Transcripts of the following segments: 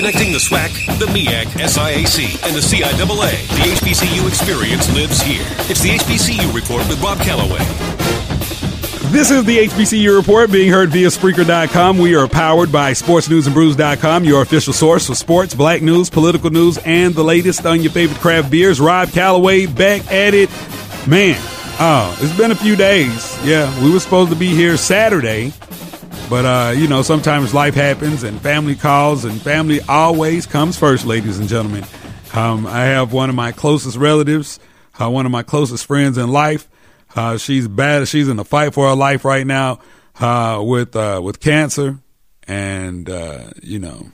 Connecting the SWAC, the MEAC, SIAC, and the CIAA. The HBCU experience lives here. It's the HBCU Report with Rob Calloway. This is the HBCU Report being heard via Spreaker.com. We are powered by SportsNewsAndBrews.com, your official source for sports, black news, political news, and the latest on your favorite craft beers. Rob Calloway back at it. Man, oh, it's been a few days. Yeah, we were supposed to be here Saturday, but, uh, you know, sometimes life happens and family calls, and family always comes first, ladies and gentlemen. Um, I have one of my closest relatives, uh, one of my closest friends in life. Uh, she's bad. She's in the fight for her life right now uh, with uh, with cancer, and uh, you know,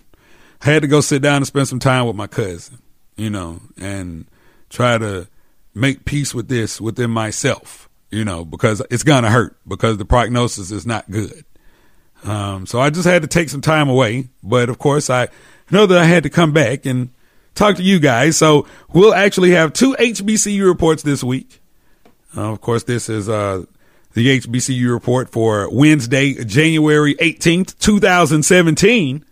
I had to go sit down and spend some time with my cousin, you know, and try to make peace with this within myself, you know, because it's gonna hurt because the prognosis is not good. Um, so I just had to take some time away. But of course, I know that I had to come back and talk to you guys. So we'll actually have two HBCU reports this week. Uh, of course, this is uh, the HBCU report for Wednesday, January 18th, 2017.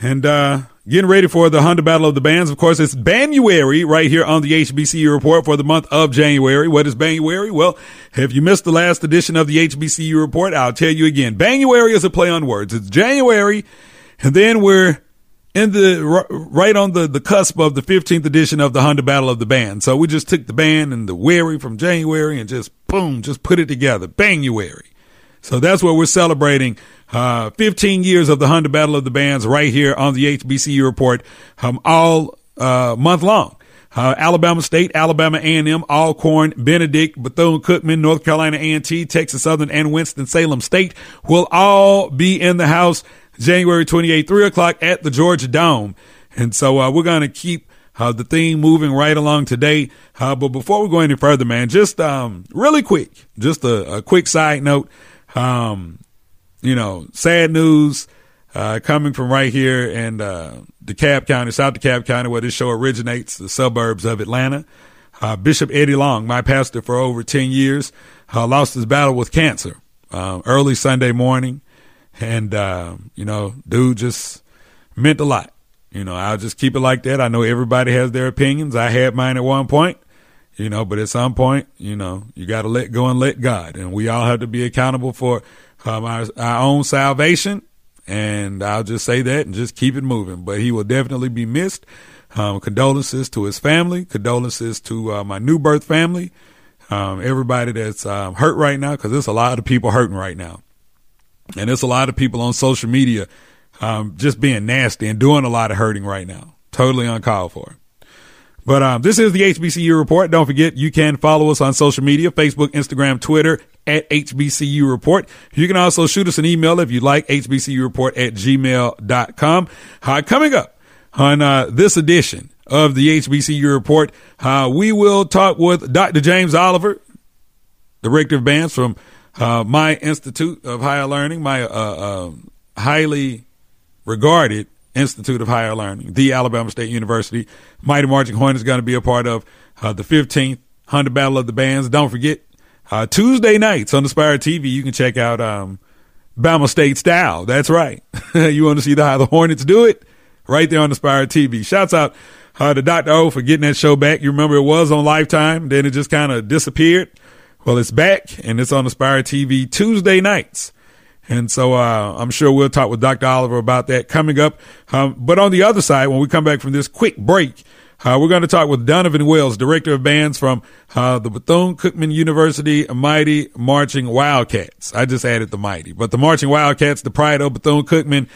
And uh, getting ready for the Honda Battle of the Bands. Of course, it's Banduary right here on the HBCU report for the month of January. What is Banduary? Well, if you missed the last edition of the HBCU report, I'll tell you again. Banduary is a play on words. It's January, and then we're in the right on the, the cusp of the 15th edition of the Honda Battle of the Band. So we just took the band and the weary from January and just boom, just put it together. Banduary. So that's what we're celebrating. Uh, 15 years of the Honda Battle of the Bands right here on the HBCU report, um, all, uh, month long. Uh, Alabama State, Alabama A&M, Alcorn, Benedict, Bethune-Cookman, North Carolina A&T, Texas Southern, and Winston-Salem State will all be in the house January 28th, 3 o'clock at the Georgia Dome. And so uh, we're going to keep uh, the theme moving right along today. Uh, but before we go any further, man, just um, really quick, just a, a quick side note. Um, you know, sad news uh, coming from right here in uh, DeKalb County, South DeKalb County, where this show originates, the suburbs of Atlanta. Uh, Bishop Eddie Long, my pastor for over 10 years, uh, lost his battle with cancer uh, early Sunday morning. And, uh, you know, dude just meant a lot. You know, I'll just keep it like that. I know everybody has their opinions. I had mine at one point, you know, but at some point, you know, you got to let go and let God. And we all have to be accountable for um, our, our own salvation. And I'll just say that and just keep it moving. But he will definitely be missed. Um, condolences to his family, condolences to uh, my new birth family, um, everybody that's um, hurt right now, because there's a lot of people hurting right now. And there's a lot of people on social media um, just being nasty and doing a lot of hurting right now. Totally uncalled for. But um, this is the HBCU report. Don't forget, you can follow us on social media Facebook, Instagram, Twitter at HBCU Report. You can also shoot us an email if you like, HBCU Report at gmail.com. Uh, coming up on uh, this edition of the HBCU Report, uh, we will talk with Dr. James Oliver, Director of Bands from uh, my Institute of Higher Learning, my uh, uh, highly regarded Institute of Higher Learning, the Alabama State University. Mighty Marching Horn is going to be a part of uh, the 15th Honda Battle of the Bands. Don't forget, uh, Tuesday nights on Aspire TV, you can check out um, Bama State Style. That's right. you want to see the, how the Hornets do it? Right there on Aspire TV. Shouts out uh, to Dr. O for getting that show back. You remember it was on Lifetime, then it just kind of disappeared. Well, it's back and it's on Aspire TV Tuesday nights. And so uh, I'm sure we'll talk with Dr. Oliver about that coming up. Um, but on the other side, when we come back from this quick break, uh, we're going to talk with Donovan Wells, director of bands from uh, the Bethune Cookman University Mighty Marching Wildcats. I just added the Mighty, but the Marching Wildcats, the pride of Bethune Cookman,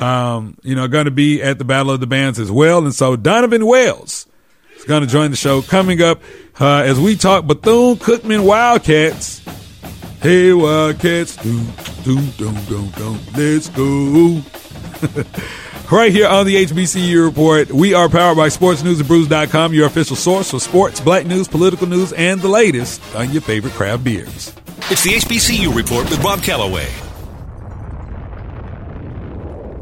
um, you know, going to be at the Battle of the Bands as well. And so Donovan Wells is going to join the show coming up uh, as we talk Bethune Cookman Wildcats. Hey, Wildcats, do, do, do, do, do, let's go. right here on the HBCU Report, we are powered by SportsNewsAndBrews.com, your official source for sports, black news, political news, and the latest on your favorite craft beers. It's the HBCU Report with Rob Calloway.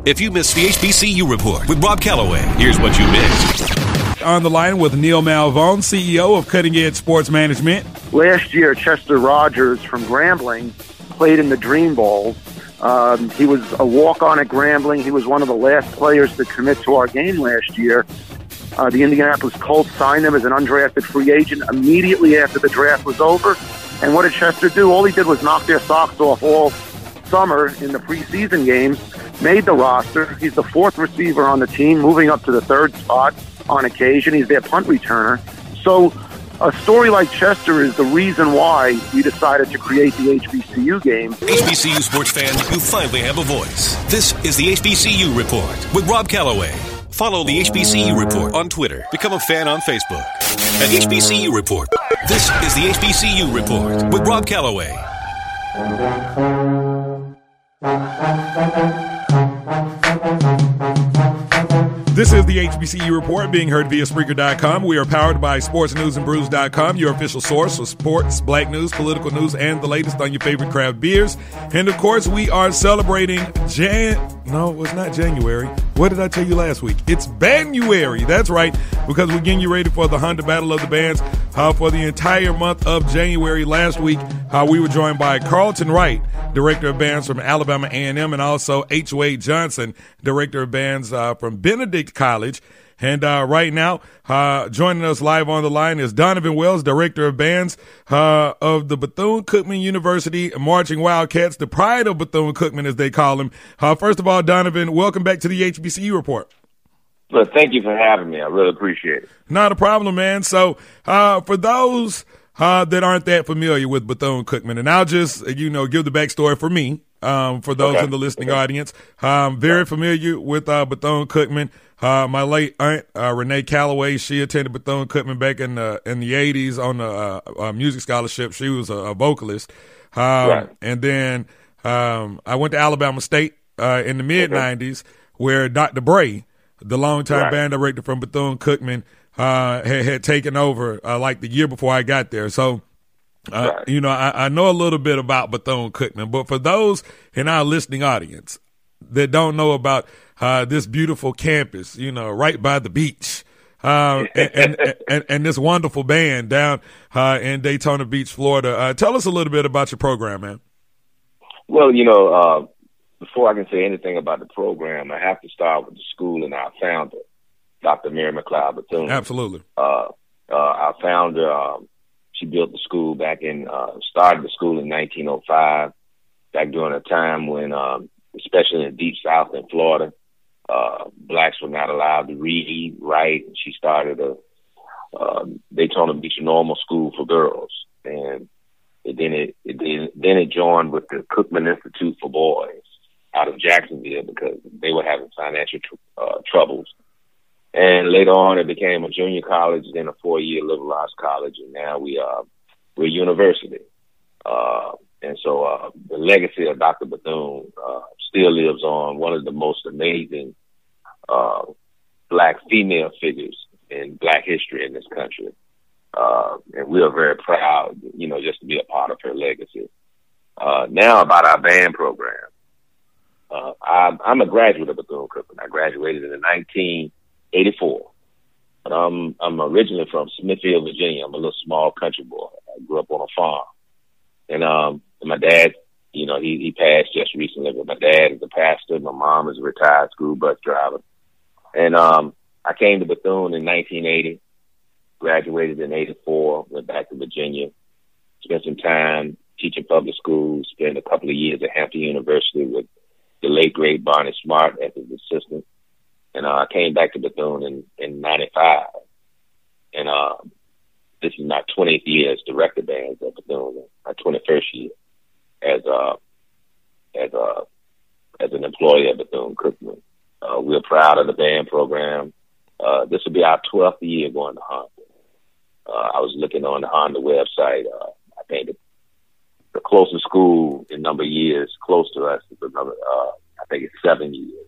If you missed the HBCU Report with Rob Calloway, here's what you missed on the line with Neil Malvone, CEO of Cutting Edge Sports Management. Last year, Chester Rogers from Grambling played in the Dream Bowl. Um, he was a walk-on at Grambling. He was one of the last players to commit to our game last year. Uh, the Indianapolis Colts signed him as an undrafted free agent immediately after the draft was over. And what did Chester do? All he did was knock their socks off all summer in the preseason games, made the roster. He's the fourth receiver on the team, moving up to the third spot on occasion. He's their punt returner. So a story like Chester is the reason why we decided to create the HBCU game. HBCU sports fans, you finally have a voice. This is the HBCU Report with Rob Calloway. Follow the HBCU Report on Twitter. Become a fan on Facebook. At HBCU Report. This is the HBCU Report with Rob Calloway. This is the HBCU Report being heard via Spreaker.com. We are powered by SportsNewsAndBrews.com, your official source for sports, black news, political news, and the latest on your favorite craft beers. And of course, we are celebrating Jan. No, it's not January. What did I tell you last week? It's Banduary. That's right, because we're getting you ready for the Honda Battle of the Bands uh, for the entire month of January. Last week, uh, we were joined by Carlton Wright, director of bands from Alabama A&M, and also H. Wade Johnson, director of bands uh, from Benedict College. And uh, right now, uh, joining us live on the line is Donovan Wells, director of bands uh, of the Bethune Cookman University Marching Wildcats, the pride of Bethune Cookman, as they call them. Uh, first of all, Donovan, welcome back to the HBCU report. Well, thank you for having me. I really appreciate it. Not a problem, man. So, uh, for those uh, that aren't that familiar with Bethune Cookman, and I'll just you know give the backstory for me. Um, for those Okay. in the listening Okay. audience, I'm very familiar with uh, Bethune Cookman. Uh, my late aunt uh, Renee Calloway, she attended Bethune Cookman back in the in the '80s on a, uh, uh, music scholarship. She was a, a vocalist, um, Right. and then um, I went to Alabama State uh, in the mid '90s, where Dr. Bray, the longtime Right. band director from Bethune Cookman, uh, had, had taken over uh, like the year before I got there. So. Uh, Right. You know, I, I know a little bit about Bethune Cookman, but for those in our listening audience that don't know about uh, this beautiful campus, you know, right by the beach, um, and, and, and and this wonderful band down uh, in Daytona Beach, Florida, uh, tell us a little bit about your program, man. Well, you know, uh, before I can say anything about the program, I have to start with the school and our founder, Dr. Mary McLeod Bethune. Absolutely. Uh, uh, our founder, um, she built the school back in, uh, started the school in 1905, back during a time when, um, especially in the deep south in Florida, uh, blacks were not allowed to read, write. And she started a, um, Daytona Beach normal school for girls. And it, then it, it then, then it joined with the Cookman Institute for Boys out of Jacksonville because they were having financial tr- uh, troubles. And later on, it became a junior college, then a four-year liberal arts college, and now we are we're a university. Uh, and so uh, the legacy of Dr. Bethune uh, still lives on. One of the most amazing uh, black female figures in black history in this country. Uh, and we are very proud, you know, just to be a part of her legacy. Uh, now about our band program. Uh, I'm, I'm a graduate of Bethune Cookman. I graduated in 1984. But I'm, I'm originally from Smithfield, Virginia. I'm a little small country boy. I grew up on a farm. And, um, and my dad, you know, he, he passed just recently, but my dad is a pastor. My mom is a retired school bus driver. And, um, I came to Bethune in 1980, graduated in 84, went back to Virginia, spent some time teaching public schools, spent a couple of years at Hampton University with the late great Barney Smart as his assistant. And uh, I came back to Bethune in, in 95. And uh, this is my 20th year as director bands at Bethune, my 21st year as uh, as uh, as an employee at Bethune Cookman. Uh, we're proud of the band program. Uh, this will be our 12th year going to Honda. Uh, I was looking on the Honda website. Uh, I think the, the closest school in number of years close to us is another, uh, I think it's seven years.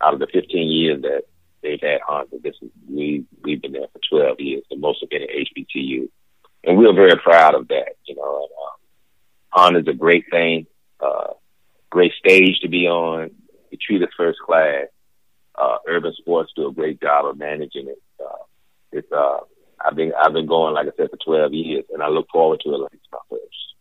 Out of the 15 years that they've had Honda, this is, we, we've been there for 12 years, the most have been at HBCU. And we're very proud of that, you know, and, um, Honda's a great thing, uh, great stage to be on. They treat us first class. Uh, Urban Sports do a great job of managing it. Uh, it's, uh, I've been, I've been going, like I said, for 12 years and I look forward to it like it's my first.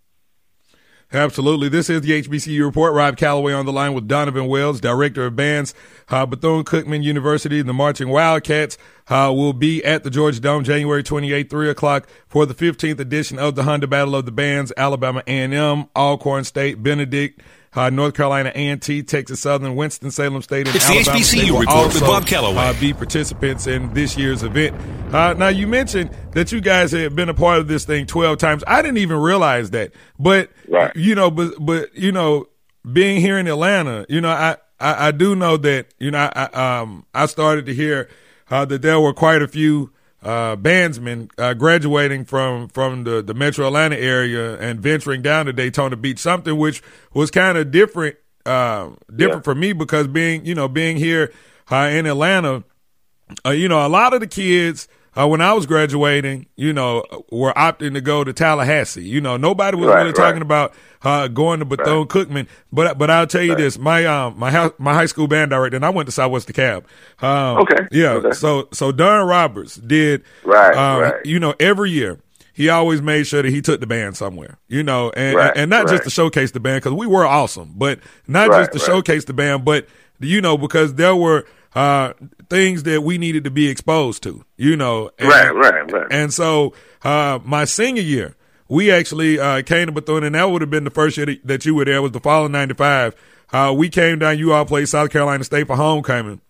Absolutely. This is the HBCU report. Rob Calloway on the line with Donovan Wells, director of bands, uh, Bethune Cookman University. The Marching Wildcats uh, will be at the Georgia Dome January 28, 3 o'clock for the 15th edition of the Honda Battle of the Bands, Alabama A&M, Alcorn State, Benedict, uh, North Carolina A&T, Texas Southern, Winston Salem State, and it's Alabama the HBCU State will report also, with Bob Calloway. Uh, be participants in this year's event. Uh, now you mentioned that you guys had been a part of this thing twelve times. I didn't even realize that, but Right. you know, but but you know, being here in Atlanta, you know, I I, I do know that you know I um I started to hear uh, that there were quite a few uh, bandsmen uh, graduating from from the, the Metro Atlanta area and venturing down to Daytona Beach, something which was kind of different uh, different Yeah. for me because being you know being here uh, in Atlanta, uh, you know a lot of the kids. Uh, when I was graduating, you know, we were opting to go to Tallahassee. You know, nobody was Right, really right. talking about uh, going to Bethune Cookman. But but I'll tell you this: my um my house, my high school band director, and I went to Southwest DeKalb. Um, Okay, yeah. okay. So so Don Roberts did Right, um, right. You know, every year he always made sure that he took the band somewhere. You know, and Right, and not just to showcase the band because we were awesome, but not Right, just to right. showcase the band, but you know because there were uh, things that we needed to be exposed to. You know, and, Right, right, right. and so uh, my senior year, we actually uh, came to Bethune, and that would have been the first year that- you were there. Was the fall of '95. Uh, we came down. You all played South Carolina State for homecoming,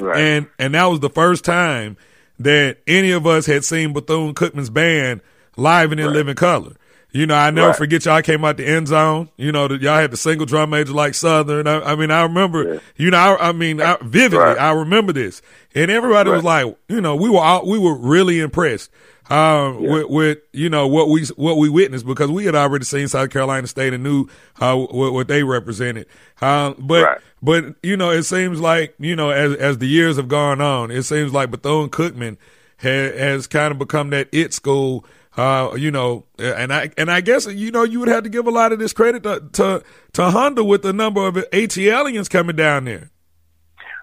right. and and that was the first time that any of us had seen Bethune Cookman's band live and in living color. You know, I never Right. forget y'all came out the end zone. You know, y'all had the single drum major like Southern. I, I mean, I remember. Yeah. You know, I, I mean, I, vividly, Right. I remember this, and everybody was like, you know, we were all, we were really impressed uh, with, with you know what we what we witnessed because we had already seen South Carolina State and knew uh, what, what they represented. Uh, but Right. but you know, it seems like you know as as the years have gone on, it seems like Bethune Cookman ha, has kind of become that it school. Uh, you know, and I and I guess you know you would have to give a lot of this credit to to, to Honda with the number of ATLians coming down there.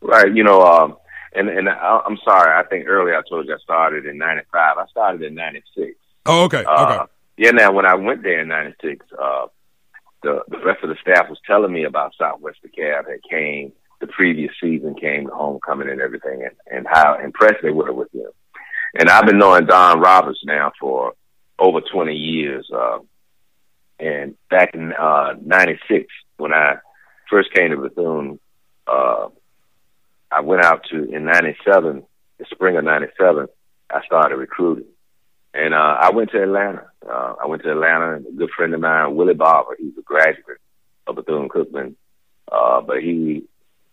Right. You know, um, and and I, I'm sorry. I think earlier I told you I started in '95. I started in '96. Oh, okay, okay. Uh, yeah. Now, when I went there in '96, uh, the the rest of the staff was telling me about Southwest DeKalb that came the previous season, came to homecoming and everything, and, and how impressed they were with them. And I've been knowing Don Roberts now for over 20 years. Uh, and back in uh, '96, when I first came to Bethune, uh, I went out to in '97, the spring of '97. I started recruiting, and uh, I went to Atlanta. Uh, I went to Atlanta. And a good friend of mine, Willie Barber, he's a graduate of Bethune Cookman, uh, but he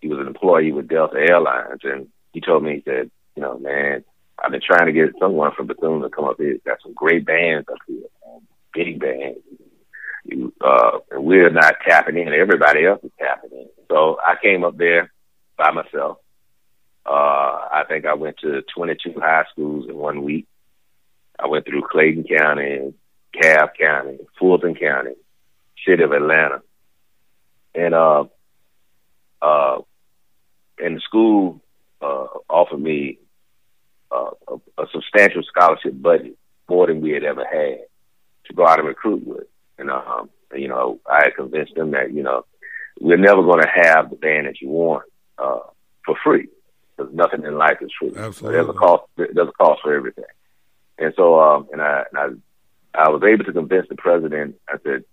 he was an employee with Delta Airlines, and he told me he said, you know, man, I've been trying to get someone from Bethune to come up here. Got some great bands up here, big bands. You, uh, and we're not tapping in. Everybody else is tapping in. So I came up there by myself. Uh, I think I went to 22 high schools in one week. I went through Clayton County, Cobb County, Fulton County, city of Atlanta. And, uh, uh, and the school, uh, offered me, a, a substantial scholarship budget, more than we had ever had to go out and recruit with. And, um, you know, I had convinced them that, you know, we're never going to have the band that you want, uh, for free. Because nothing in life is free. Absolutely. There's a cost, there's a cost for everything. And so, um, and I, and I, I was able to convince the president. I said,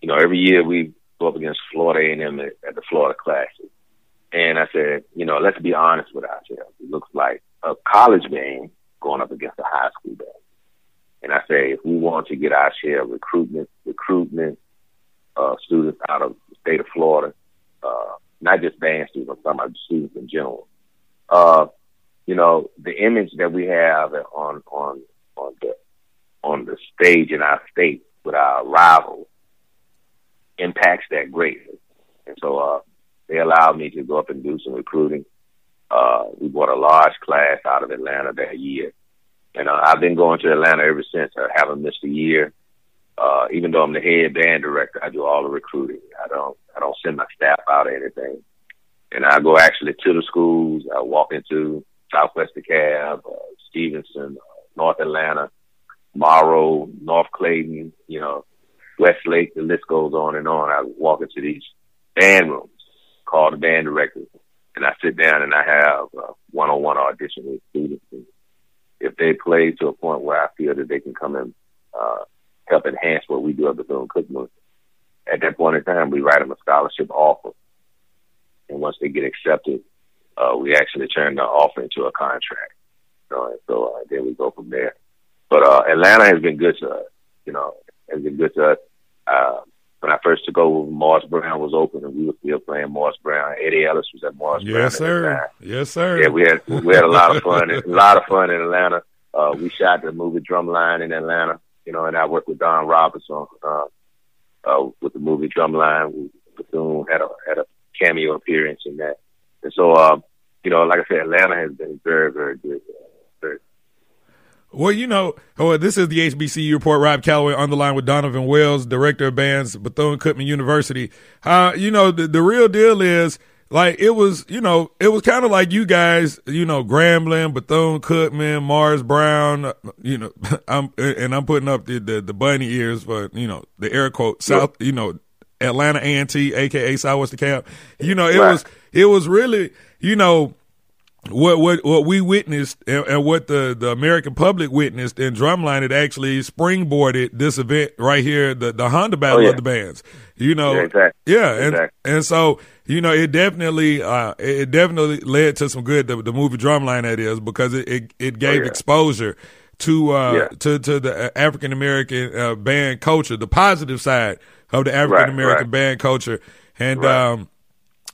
you know, every year we go up against Florida A&M at, at the Florida Classic, and I said, you know, let's be honest with ourselves. It looks like a college band going up against a high school band. And I say, if we want to get our share of recruitment, recruitment uh, students out of the state of Florida, uh, not just band students, I'm talking about students in general. Uh, you know, the image that we have on on on the on the stage in our state with our rivals impacts that greatly. And so uh, they allowed me to go up and do some recruiting. Uh, we brought a large class out of Atlanta that year. And uh, I've been going to Atlanta ever since. I haven't missed a year. Uh, even though I'm the head band director, I do all the recruiting. I don't, I don't send my staff out or anything. And I go actually to the schools. I walk into Southwest DeKalb, uh, Stevenson, uh, North Atlanta, Morrow, North Clayton, you know, Westlake, the list goes on and on. I walk into these band rooms, call the band director, and I sit down and I have a one-on-one audition with students. And if they play to a point where I feel that they can come and uh, help enhance what we do at Bethune-Cookman, at that point in time, we write them a scholarship offer. And once they get accepted, uh, we actually turn the offer into a contract. You know, and so uh, then we go from there. But uh, Atlanta has been good to us. You know, has been good to us. Uh, when I first took over, Morris Brown was open, and we were still playing Morris Brown. Eddie Ellis was at Morris yes, Brown. Yes, sir. Yes, sir. Yeah, we had we had a lot of fun. a lot of fun in Atlanta. Uh, we shot the movie Drumline in Atlanta. You know, and I worked with Don Roberts uh, uh, with the movie Drumline. Bethune had a had a cameo appearance in that, and so um, you know, like I said, Atlanta has been very, very good. Well, you know, oh, this is the HBCU report. Rob Calloway on the line with Donovan Wells, director of bands, Bethune Cookman University. Uh, you know, the, the real deal is like it was, you know, it was kind of like you guys, you know, Grambling, Bethune Cookman, Morris Brown, you know, I'm and I'm putting up the, the, the bunny ears for you know the air quote South, you know, Atlanta A and T, aka Southwest DeKalb. You know, it right. was it was really, you know what what what we witnessed and, and, what the the American public witnessed in Drumline, it actually springboarded this event right here, the the Honda Battle oh, yeah. of the Bands. You know, yeah, exactly. yeah and exactly. and so you know, it definitely uh, it definitely led to some good. The, the movie Drumline that is because it it, it gave oh, yeah. exposure to uh to to the African American uh, band culture, the positive side of the African American right, right. band culture, and right. um,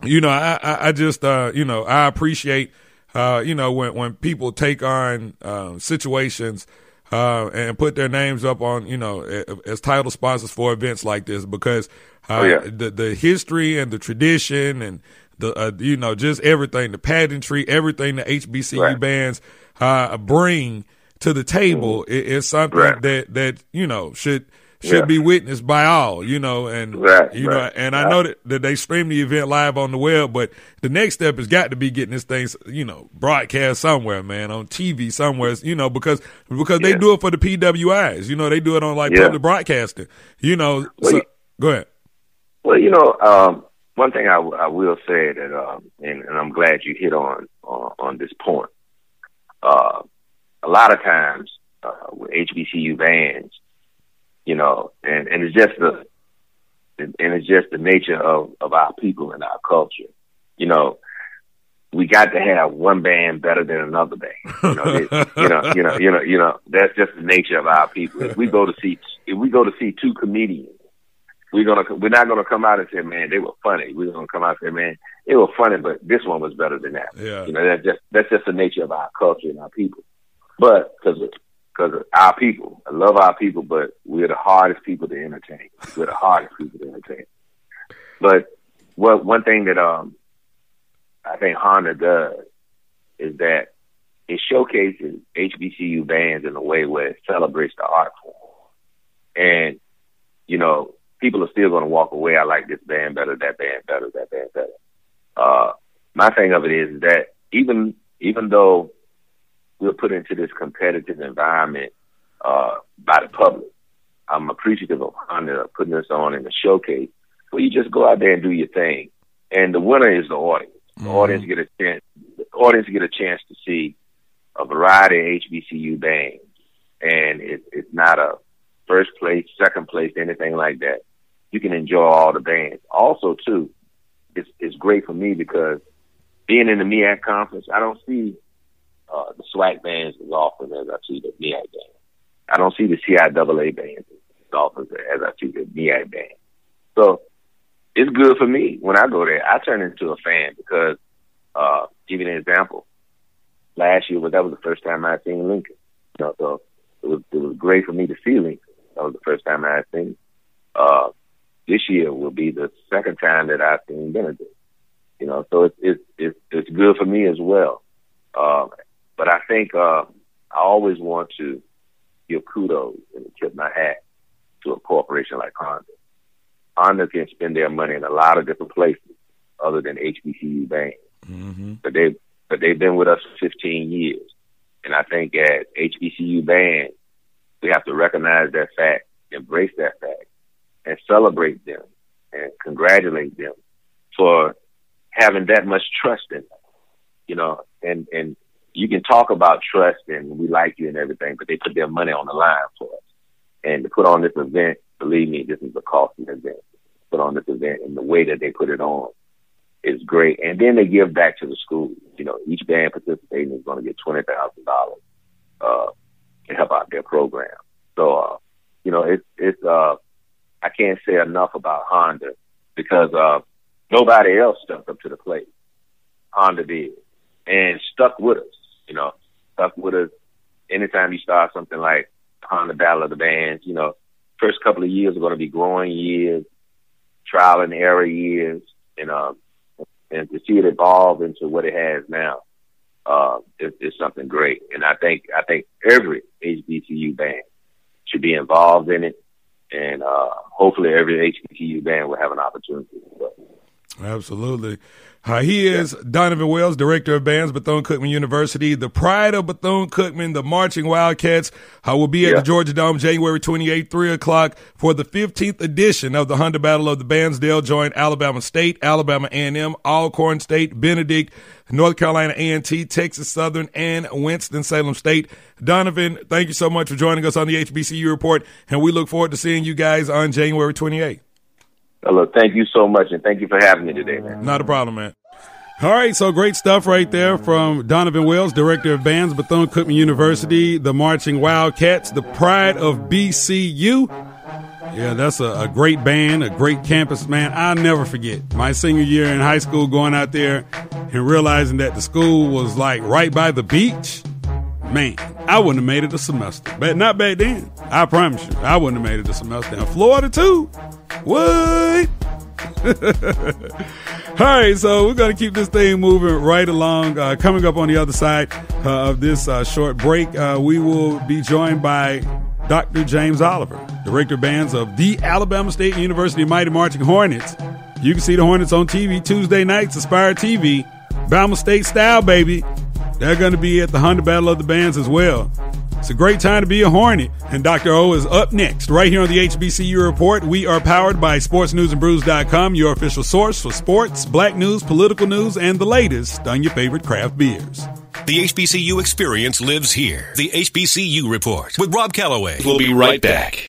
you know, I I, I just uh you know I appreciate uh, you know, when when people take on uh, situations uh, and put their names up on, you know, as title sponsors for events like this, because uh, oh, yeah. the the history and the tradition and the uh, you know just everything, the pageantry, everything the HBCU right. bands uh, bring to the table mm. is something right. that that you know should should yeah. be witnessed by all, you know, and right, you right. know, and I know that, that they stream the event live on the web, but the next step has got to be getting this thing, you know, broadcast somewhere, man, on TV somewhere, you know, because because yeah. they do it for the PWIs, you know, they do it on like yeah. public broadcasting, you know. Well, so, go ahead. Well, you know, um, one thing I, I will say that, um, and, and I'm glad you hit on uh, on this point. Uh, a lot of times uh, with HBCU bands you know, and, and it's just the, and it's just the nature of, of our people and our culture. You know, we got to have one band better than another band. You know, it, you know, you know, you know, you know, that's just the nature of our people. If we go to see, if we go to see two comedians, we're gonna, we're not gonna come out and say, man, they were funny. We're gonna come out and say, man, it was funny, but this one was better than that. Yeah. You know, that's just, that's just the nature of our culture and our people. But because because our people. I love our people, but we're the hardest people to entertain. We're the hardest people to entertain. But what one thing that um I think Honda does is that it showcases HBCU bands in a way where it celebrates the art form. And, you know, people are still going to walk away. I like this band better, that band better, that band better. Uh, my thing of it is that even, even though we're put into this competitive environment uh, by the public. I'm appreciative of Honda putting us on in the showcase where you just go out there and do your thing. And the winner is the audience. The mm-hmm. audience get a chance. The audience get a chance to see a variety of HBCU bands, and it, it's not a first place, second place, anything like that. You can enjoy all the bands. Also, too, it's it's great for me because being in the MEAC conference, I don't see uh, the SWAC bands as often as I see the MEAC bands. I don't see the CIAA bands as often as I see the MEAC band. So it's good for me when I go there. I turn into a fan because, uh, give you an example. Last year, that was the first time I seen Lincoln. You know, so it was it was great for me to see Lincoln. That was the first time I had seen. Uh, this year will be the second time that I've seen Benedict. You know, so it's it's it's, it's good for me as well. Uh, but I think uh, I always want to give kudos and tip my hat to a corporation like Honda. Honda can spend their money in a lot of different places other than HBCU banks. Mm-hmm. But they but they've been with us for 15 years, and I think at HBCU bands we have to recognize that fact, embrace that fact, and celebrate them and congratulate them for having that much trust in them. You know, and and you can talk about trust and we like you and everything, but they put their money on the line for us. And to put on this event, believe me, this is a costly event. Put on this event and the way that they put it on is great. And then they give back to the school. You know, each band participating is going to get twenty thousand dollars uh, to help out their program. So, uh, you know, it's it's uh, I can't say enough about Honda because uh, nobody else stepped up to the plate. Honda did and stuck with us. You know, stuck with us. Anytime you start something like Honda Battle of the Bands, you know, first couple of years are going to be growing years, trial and error years, and um, and to see it evolve into what it has now uh, is, is something great. And I think I think every HBCU band should be involved in it, and uh, hopefully every HBCU band will have an opportunity. Absolutely. Uh, he is Donovan Wells, director of bands, Bethune Cookman University. The pride of Bethune Cookman, the Marching Wildcats, uh, will be at yeah. the Georgia Dome January 28th, 3 o'clock for the 15th edition of the Honda Battle of the Bands. They'll join Alabama State, Alabama A&M, Alcorn State, Benedict, North Carolina A&T, Texas Southern, and Winston-Salem State. Donovan, thank you so much for joining us on the HBCU Report, and we look forward to seeing you guys on January 28th. Uh, Hello, thank you so much, and thank you for having me today, man. Not a problem, man. All right, so great stuff right there from Donovan Wells, Director of Bands, Bethune Cookman University, the Marching Wildcats, the pride of BCU. Yeah, that's a, a, great band, a great campus, man. I'll never forget my senior year in high school going out there and realizing that the school was like right by the beach. Man, I wouldn't have made it a semester. But not back then. I promise you, I wouldn't have made it a semester. In Florida, too. What? All right, so we're going to keep this thing moving right along. Uh, coming up on the other side uh, of this uh, short break, uh, we will be joined by Dr. James Oliver, Director Bands of the Alabama State University Mighty Marching Hornets. You can see the Hornets on TV Tuesday nights, Aspire TV, Bama State style, baby. They're going to be at the Honda Battle of the Bands as well. It's a great time to be a Hornet. And Dr. O is up next, right here on the HBCU Report. We are powered by SportsNewsAndBrews.com, your official source for sports, black news, political news, and the latest on your favorite craft beers. The HBCU experience lives here. The HBCU Report with Rob Calloway. We'll be right back.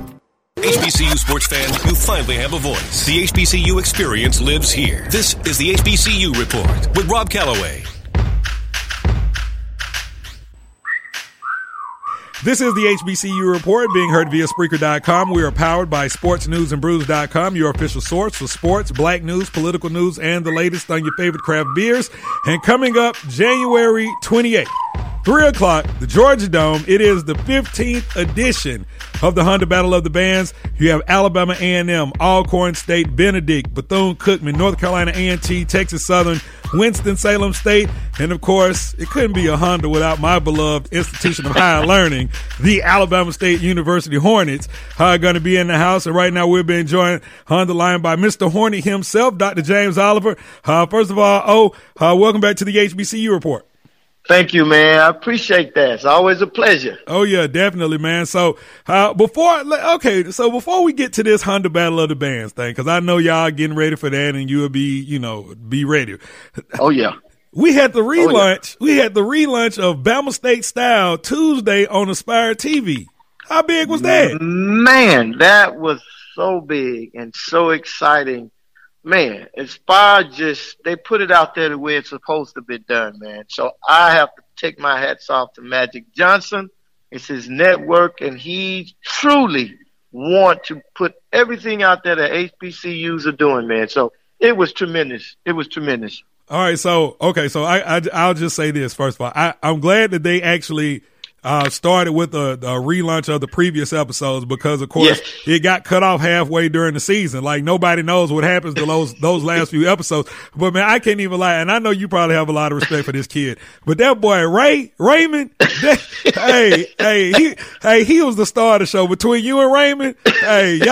HBCU sports fans, you finally have a voice. The HBCU experience lives here. This is the HBCU Report with Rob Calloway. This is the HBCU Report being heard via Spreaker.com. We are powered by SportsNewsAndBrews.com, your official source for sports, black news, political news, and the latest on your favorite craft beers. And coming up January 28th, 3 o'clock, the Georgia Dome. It is the 15th edition of the Honda Battle of the Bands. You have Alabama A&M, Alcorn State, Benedict, Bethune-Cookman, North Carolina A&T, Texas Southern, Winston-Salem State, and of course, it couldn't be a Honda without my beloved institution of higher learning, the Alabama State University Hornets, are going to be in the house. And right now, we're being joined on the line by Mr. Hornet himself, Dr. James Oliver. Uh, first of all, oh, uh, welcome back to the HBCU report. Thank you, man. I appreciate that. It's always a pleasure. Oh yeah, definitely, man. So uh, before, okay, so before we get to this Honda Battle of the Bands thing, because I know y'all getting ready for that, and you'll be, you know, be ready. Oh yeah. We had the relaunch. Oh, yeah. We had the relaunch of Bama State Style Tuesday on Aspire TV. How big was that? Man, that was so big and so exciting. Man, Aspire just, they put it out there the way it's supposed to be done, man. So I have to take my hats off to Magic Johnson. It's his network and he truly want to put everything out there that HBCUs are doing, man. So it was tremendous. It was tremendous. All right, so okay, so I, I will just say this first of all. I, I'm glad that they actually uh, started with a, a, relaunch of the previous episodes because, of course, yes. it got cut off halfway during the season. Like nobody knows what happens to those those last few episodes. But man, I can't even lie, and I know you probably have a lot of respect for this kid. But that boy Ray Raymond, that, hey, hey, he, hey, he was the star of the show. Between you and Raymond, hey,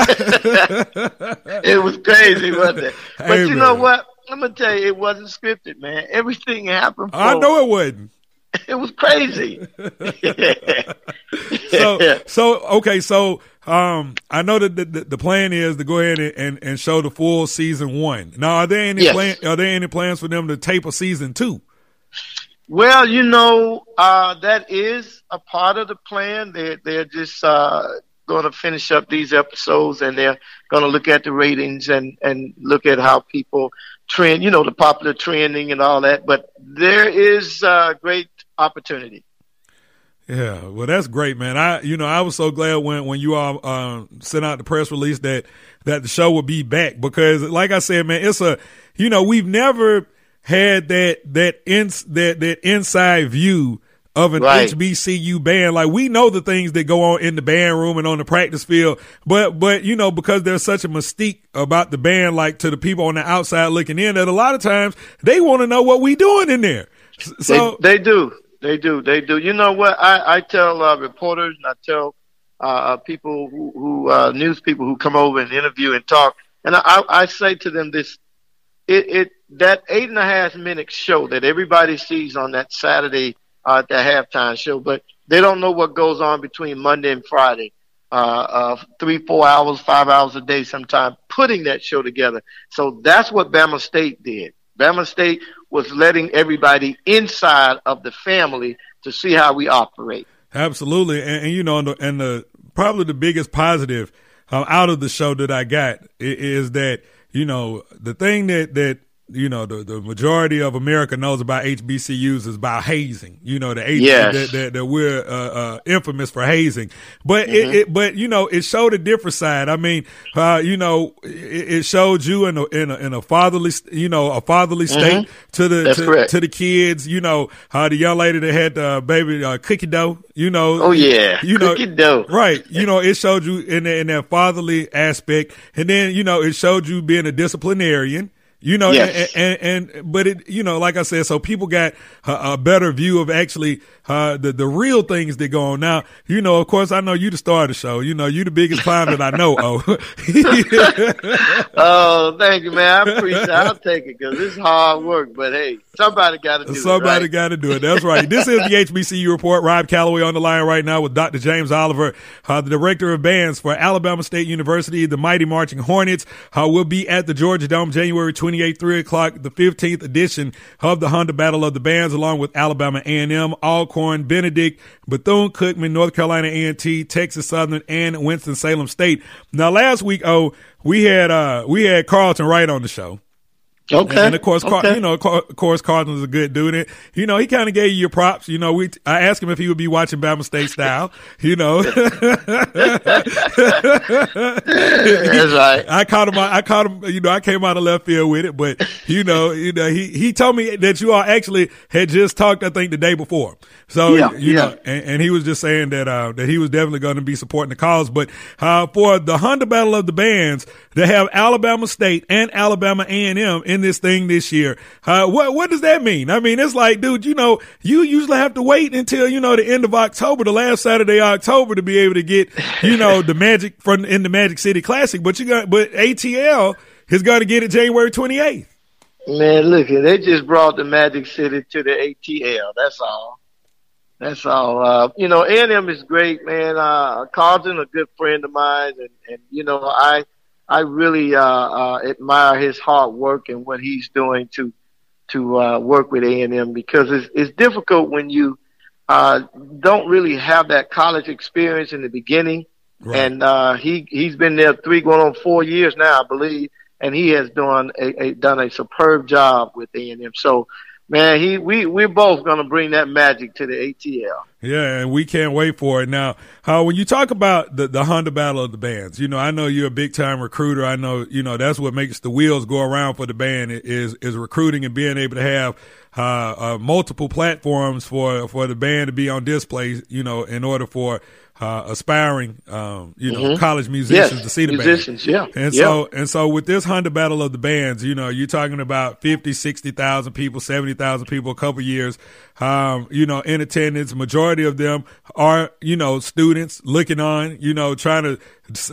it was crazy, wasn't it? But hey, you man. know what? I'm gonna tell you, it wasn't scripted, man. Everything happened. I know it wasn't. It was crazy. so, so okay, so um, I know that the, the, the, plan is to go ahead and, and, and, show the full season one. Now, are there any yes. plan? Are there any plans for them to tape a season two? Well, you know, uh, that is a part of the plan. They're they're just uh, going to finish up these episodes, and they're going to look at the ratings and and look at how people trend. You know, the popular trending and all that. But there is uh, great opportunity. Yeah, well, that's great, man. I, you know, I was so glad when when you all uh, sent out the press release that that the show would be back because, like I said, man, it's a, you know, we've never had that that ins that that inside view of an right. HBCU band. Like we know the things that go on in the band room and on the practice field, but but you know because there's such a mystique about the band, like to the people on the outside looking in, that a lot of times they want to know what we doing in there. So they, they do. They do. They do. You know what? I, I tell uh, reporters and I tell uh, uh, people who, who uh, news people who come over and interview and talk, and I, I say to them this: it, it that eight and a half minute show that everybody sees on that Saturday uh, at the halftime show, but they don't know what goes on between Monday and Friday. Uh, uh, three, four hours, five hours a day, sometimes putting that show together. So that's what Bama State did. Bama State was letting everybody inside of the family to see how we operate. Absolutely, and, and you know, and the, and the, probably the biggest positive um, out of the show that I got is, is that you know the thing that that you know, the, the majority of America knows about HBCUs is about hazing. You know, the H- yes. that, that, that we're uh, uh, infamous for hazing. But mm-hmm. it, it, but you know, it showed a different side. I mean, uh, you know, it, it, showed you in a, in a, in a fatherly, you know, a fatherly mm-hmm. state to the to, to, the kids. You know, uh, the young lady that had the baby uh, cookie dough. You know, oh yeah, you cookie know, dough. right? You know, it showed you in the, in that fatherly aspect, and then you know, it showed you being a disciplinarian. You know, yes. and, and, and, but it, you know, like I said, so people got a, a better view of actually uh, the the real things that go on. Now, you know, of course, I know you the star of the show. You know, you the biggest fan that I know. Oh, oh, thank you, man. I appreciate. it. I'll take it because it's hard work. But hey, somebody got to do somebody it. Somebody right? got to do it. That's right. this is the HBCU report. Rob Calloway on the line right now with Dr. James Oliver, uh, the director of bands for Alabama State University. The Mighty Marching Hornets uh, will be at the Georgia Dome January 28th, three o'clock, the 15th edition of the Honda Battle of the Bands, along with Alabama A&M, Alcorn, Benedict, Bethune-Cookman, North Carolina A&T, Texas Southern, and Winston-Salem State. Now, last week, oh, we had uh we had Carlton Wright on the show. Okay. And of course, Car- you know, of course, Carlton's a good dude. And, you know, he kind of gave you your props. You know, we, I asked him if he would be watching Bama State style, you know. That's right. I caught him, I caught him, you know, I came out of left field with it, but you know, you know, he, he told me that you all actually had just talked, I think, the day before. So, yeah, you yeah. know, and, and, he was just saying that, uh, that he was definitely going to be supporting the cause. But, uh, for the Honda Battle of the Bands, they have Alabama State and Alabama A&M in this thing this year. Uh, what, what does that mean? I mean, it's like, dude, you know, you usually have to wait until, you know, the end of October, the last Saturday of October to be able to get, you know, the magic from in the Magic City Classic. But you got, but ATL is going to get it January 28th. Man, look, they just brought the Magic City to the ATL. That's all. That's all. Uh, you know, A&M is great, man. Uh, Carlton, a good friend of mine, and, and you know, I I really uh, uh, admire his hard work and what he's doing to to uh, work with A&M because it's, it's difficult when you uh, don't really have that college experience in the beginning right. and uh, he he's been there three going on four years now, I believe, and he has done a, a done a superb job with A and M. So man, he we we're both gonna bring that magic to the ATL. Yeah, and we can't wait for it. Now, how when you talk about the the Honda Battle of the Bands, you know, I know you're a big time recruiter. I know, you know, that's what makes the wheels go around for the band is is recruiting and being able to have uh, uh, multiple platforms for for the band to be on display. You know, in order for uh, aspiring, um, you know, mm-hmm. college musicians yes. to see the musicians, band. Yeah. And yeah. so, and so with this Honda Battle of the Bands, you know, you're talking about 50, 60,000 people, 70,000 people, a couple years, um, you know, in attendance. Majority of them are, you know, students looking on, you know, trying to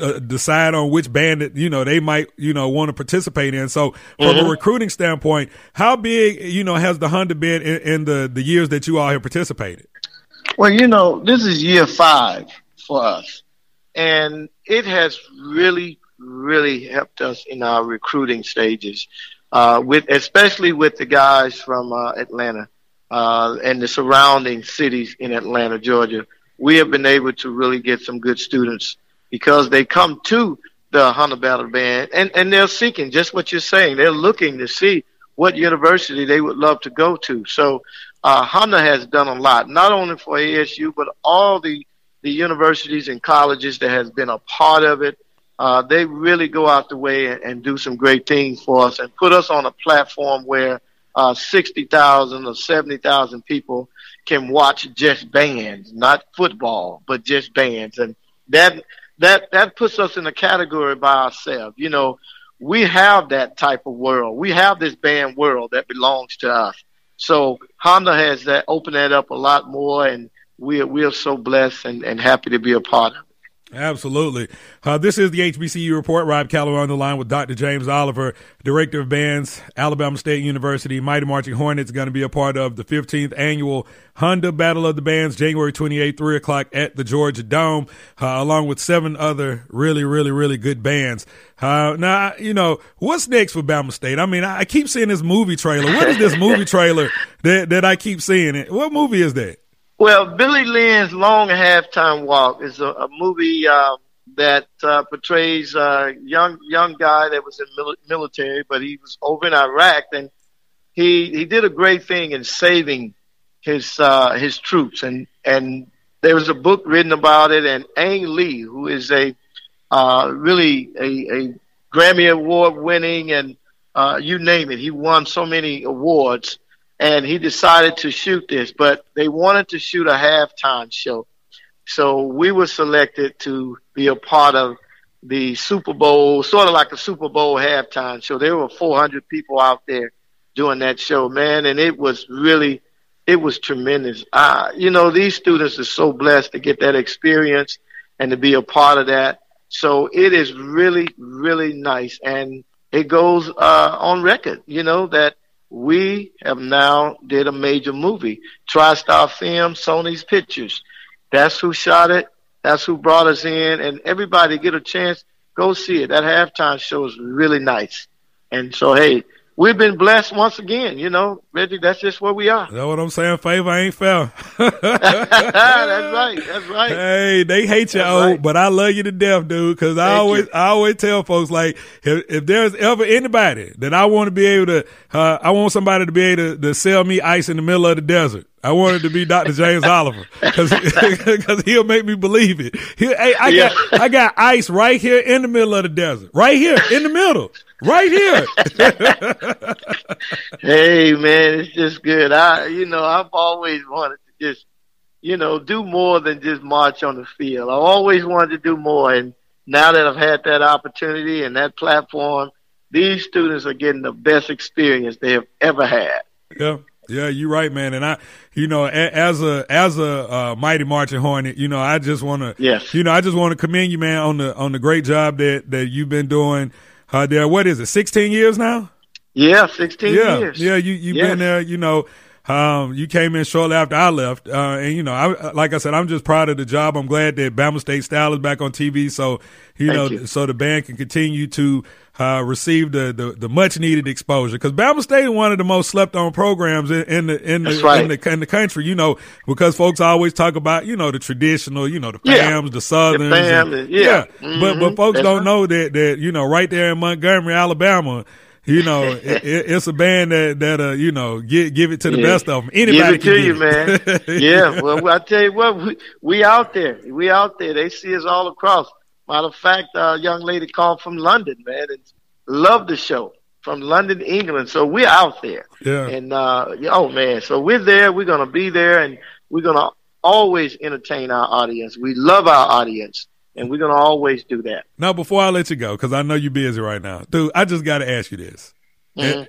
uh, decide on which band that, you know, they might, you know, want to participate in. So from mm-hmm. a recruiting standpoint, how big, you know, has the Honda been in, in the, the years that you all have participated? Well, you know, this is year five for us. And it has really, really helped us in our recruiting stages, uh, with, especially with the guys from, uh, Atlanta, uh, and the surrounding cities in Atlanta, Georgia. We have been able to really get some good students because they come to the Honda Battle Band and, and they're seeking just what you're saying. They're looking to see what university they would love to go to. So uh, Honda has done a lot, not only for ASU, but all the, the universities and colleges that has been a part of it. Uh, they really go out the way and, and do some great things for us and put us on a platform where uh, 60,000 or 70,000 people can watch just bands, not football, but just bands. And that, that, that puts us in a category by ourselves. You know, we have that type of world. We have this band world that belongs to us. So Honda has that opened that up a lot more, and we are, we are so blessed and, and happy to be a part of. Absolutely. Uh, this is the HBCU report. Rob Calloway on the line with Dr. James Oliver, Director of Bands, Alabama State University. Mighty Marching Hornets going to be a part of the 15th annual Honda Battle of the Bands, January 28th, 3 o'clock at the Georgia Dome, uh, along with seven other really, really, really good bands. Uh, now, you know, what's next for Bama State? I mean, I keep seeing this movie trailer. What is this movie trailer that, that I keep seeing? It? What movie is that? Well, Billy Lynn's Long Halftime Walk is a, a movie uh, that uh, portrays a young young guy that was in mil- military, but he was over in Iraq, and he he did a great thing in saving his uh, his troops, and and there was a book written about it, and Ang Lee, who is a uh, really a, a Grammy Award winning and uh, you name it, he won so many awards and he decided to shoot this, but they wanted to shoot a halftime show. So we were selected to be a part of the Super Bowl, sort of like a Super Bowl halftime show. There were 400 people out there doing that show, man, and it was really, it was tremendous. Uh, you know, these students are so blessed to get that experience and to be a part of that. So it is really, really nice. And it goes, uh, on record, you know, that we have now did a major movie. TriStar Film, Sony's Pictures. That's who shot it. That's who brought us in. And everybody get a chance, go see it. That halftime show is really nice. And so, hey, we've been blessed once again. You know, Reggie, that's just where we are. That's what I'm saying. Favor ain't fair. that's right. That's right. Hey, they hate you, old, right. but I love you to death, dude. Because I always, you. I always tell folks like, if, if, there's ever anybody that I want to be able to, uh, I want somebody to be able to, to sell me ice in the middle of the desert. I wanted to be Dr. James Oliver because he'll make me believe it. He, hey, I yeah. got I got ice right here in the middle of the desert, right here in the middle, right here. hey man, it's just good. I you know I've always wanted to just you know do more than just march on the field. I always wanted to do more, and now that I've had that opportunity and that platform, these students are getting the best experience they have ever had. Yeah. Yeah, you're right, man. And I, you know, as a as a uh, mighty marching hornet, you know, I just want to, yes. you know, I just want to commend you, man, on the on the great job that that you've been doing uh, there. What is it, 16 years now? Yeah, 16 yeah, years. Yeah, you you've yes. been there. You know, um, you came in shortly after I left, uh, and you know, I like I said, I'm just proud of the job. I'm glad that Bama State Style is back on TV, so you Thank know, you. so the band can continue to uh, received the, the, the much needed exposure because Bama State is one of the most slept on programs in, in the in the, right. in the in the country. You know, because folks always talk about you know the traditional, you know the fams, yeah. the Southerns, the and, yeah. yeah. Mm-hmm. But but folks That's don't right. know that that you know right there in Montgomery, Alabama. You know, it, it, it's a band that that uh, you know give give it to the Yeah. best of them. Anybody Give it to you, get man. yeah. Well, I tell you what, we, we out there. We out there. They see us all across. Matter of fact, a young lady called from London, man, and loved the show from London, England. So we're out there. Yeah. And uh, oh man, so we're there. We're gonna be there, and we're gonna always entertain our audience. We love our audience, and we're gonna always do that. Now, before I let you go, because I know you're busy right now, dude, I just got to ask you this. Mm-hmm.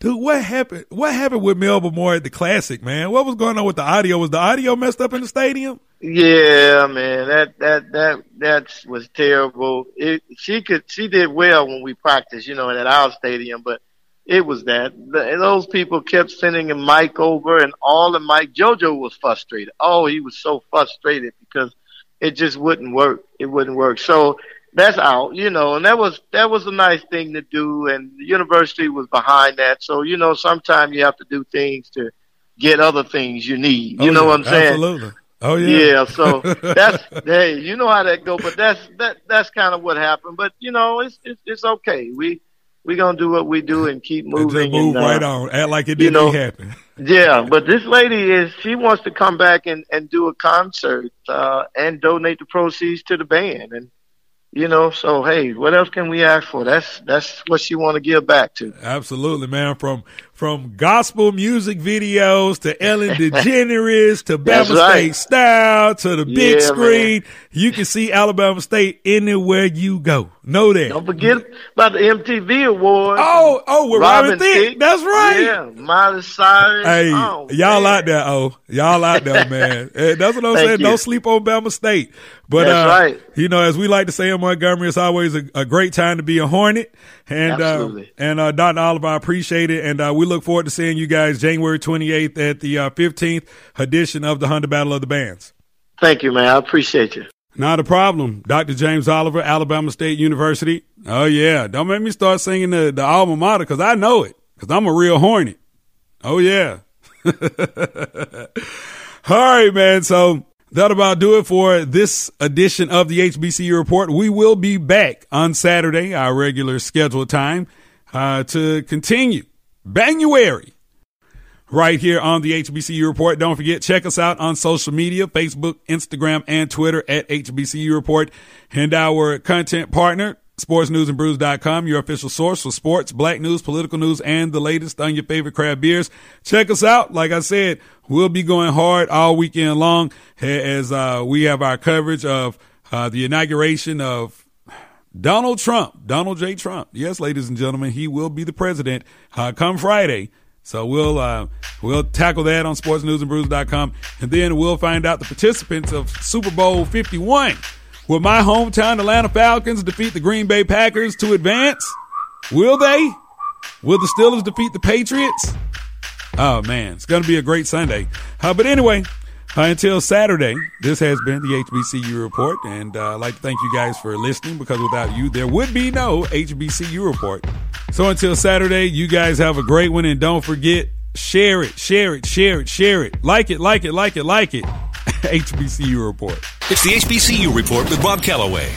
Dude, what happened? What happened with Melba Moore at the Classic, man? What was going on with the audio? Was the audio messed up in the stadium? Yeah, man, that that that that was terrible. It, she could she did well when we practiced, you know, at our stadium, but it was that the, those people kept sending a mic over, and all the mic. JoJo was frustrated. Oh, he was so frustrated because it just wouldn't work. It wouldn't work. So that's out, you know, and that was that was a nice thing to do, and the university was behind that. So you know, sometimes you have to do things to get other things you need. You Oh, know yeah, what I'm saying? Absolutely. Oh yeah. Yeah, so that's hey, you know how that go, but that's that that's kind of what happened. But you know, it's it's, it's okay. We we gonna do what we do and keep And moving. just move and, uh, right on. Act like it didn't know, happen. Yeah, but this lady is she wants to come back and and do a concert uh, and donate the proceeds to the band, and you know, so hey, what else can we ask for? That's that's what she want to give back to. Absolutely, man. From from gospel music videos to Ellen DeGeneres to Bama right. State style to the big Yeah, screen, you can see Alabama State anywhere you go. Know that. Don't forget about the MTV Awards. Oh, oh, with Robin, Thicke. That's right. Yeah, Miley Cyrus. Hey, Oh, y'all man. out there, oh, y'all out there, man. That's what I'm Thank saying. you. Don't sleep on Bama State. But uh, right. you know, as we like to say in Montgomery, it's always a, a great time to be a Hornet. And uh, and uh, Dr. Oliver, I appreciate it, and uh, we look forward to seeing you guys January 28th at the uh, 15th edition of the Honda Battle of the Bands. Thank you, man. I appreciate you. Not a problem. Dr. James Oliver, Alabama State University. Oh, yeah. Don't make me start singing the, the alma mater because I know it because I'm a real hornet. Oh, yeah. All right, man. So that'll about do it for this edition of the HBCU Report. We will be back on Saturday, our regular scheduled time, uh, to continue Banduary right here on the HBCU Report. Don't forget, check us out on social media, Facebook, Instagram, and Twitter at HBCU Report. And our content partner, sportsnewsandbrews.com, your official source for sports, black news, political news, and the latest on your favorite craft beers. Check us out. Like I said, we'll be going hard all weekend long as uh, we have our coverage of uh, the inauguration of Donald Trump, Donald J. Trump. Yes, ladies and gentlemen, he will be the president uh, come Friday. So we'll uh, we'll tackle that on sportsnewsandbrews.com, and then we'll find out the participants of Super Bowl 51. Will my hometown Atlanta Falcons defeat the Green Bay Packers to advance? Will they? Will the Steelers defeat the Patriots? Oh man, it's going to be a great Sunday. Uh, but anyway, uh, until Saturday, this has been the HBCU report, and uh, I'd like to thank you guys for listening because without you, there would be no HBCU report. So until Saturday, you guys have a great one, and don't forget share it, share it, share it, share it, like it, like it, like it, like it. HBCU report. It's the HBCU Report with Bob Calloway